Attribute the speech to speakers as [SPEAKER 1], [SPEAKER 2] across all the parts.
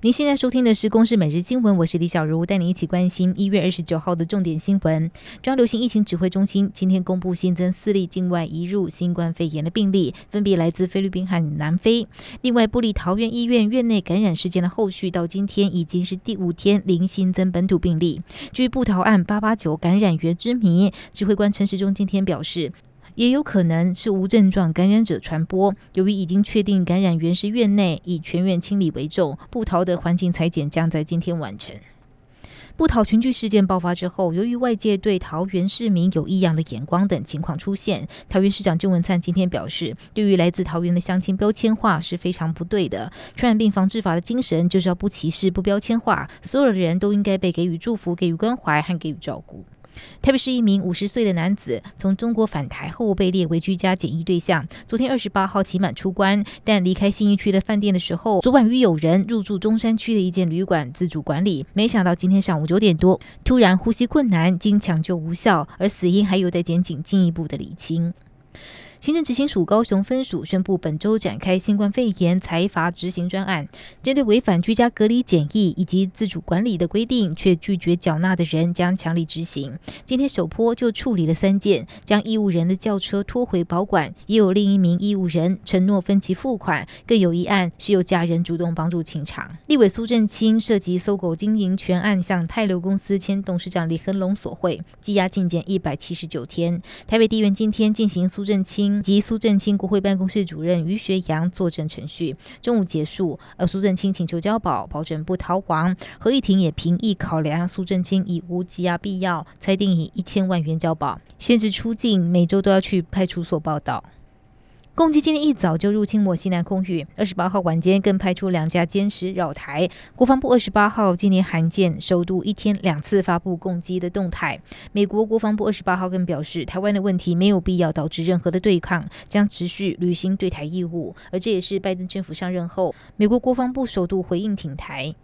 [SPEAKER 1] 您现在收听的是《公视每日新闻》，我是李小茹，带您一起关心一月二十九号的重点新闻。中央流行疫情指挥中心今天公布新增四例境外移入新冠肺炎的病例，分别来自菲律宾和南非。另外，部立桃园医院院内感染事件的后续到今天已经是第五天零新增本土病例。据布桃案八八九感染源之谜，指挥官陈时中今天表示。也有可能是无症状感染者传播。由于已经确定感染源是院内，以全院清理为重，布桃的环境采检将在今天完成。布桃群聚事件爆发之后，由于外界对桃园市民有异样的眼光等情况出现，桃园市长郑文灿今天表示，对于来自桃园的乡亲标签化是非常不对的。传染病防治法的精神就是要不歧视、不标签化，所有的人都应该被给予祝福、给予关怀和给予照顾。特别是一名五十岁的男子从中国返台后被列为居家检疫对象。昨天二十八号期满出关，但离开信义区的饭店的时候，昨晚与友人入住中山区的一间旅馆自主管理。没想到今天上午九点多，突然呼吸困难，经抢救无效，而死因还有待检警进一步的理清。行政执行署高雄分署宣布，本周展开新冠肺炎财阀执行专案，针对违反居家隔离检疫以及自主管理的规定却拒绝缴纳的人，将强力执行。今天首波就处理了三件，将义务人的轿车拖回保管，也有另一名义务人承诺分期付款，更有一案是由家人主动帮助清偿。立委苏振清涉及搜狗经营权案，向泰流公司前董事长李恒龙索贿，羁押进监一百七十九天。台北地院今天进行苏振清。及苏正清国会办公室主任于学阳作证程序，中午结束。而苏正清请求交保，保证不逃亡。合议庭也评议考量苏正清已无羁押必要，裁定以一千万元交保，限制出境，每周都要去派出所报道。共机今天一早就入侵我西南空域，二十八号晚间更派出两架歼十绕台。国防部二十八号今年罕见首度一天两次发布共机的动态。美国国防部二十八号更表示，台湾的问题没有必要导致任何的对抗，将持续履行对台义务。而这也是拜登政府上任后，美国国防部首度回应挺台。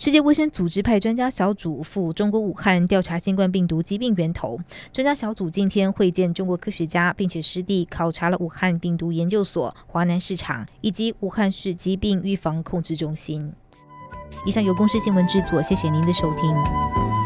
[SPEAKER 1] 世界卫生组织派专家小组赴中国武汉调查新冠病毒疾病源头。专家小组今天会见中国科学家，并且实地考察了武汉病毒研究所、华南市场以及武汉市疾病预防控制中心。以上由公司新闻制作，谢谢您的收听。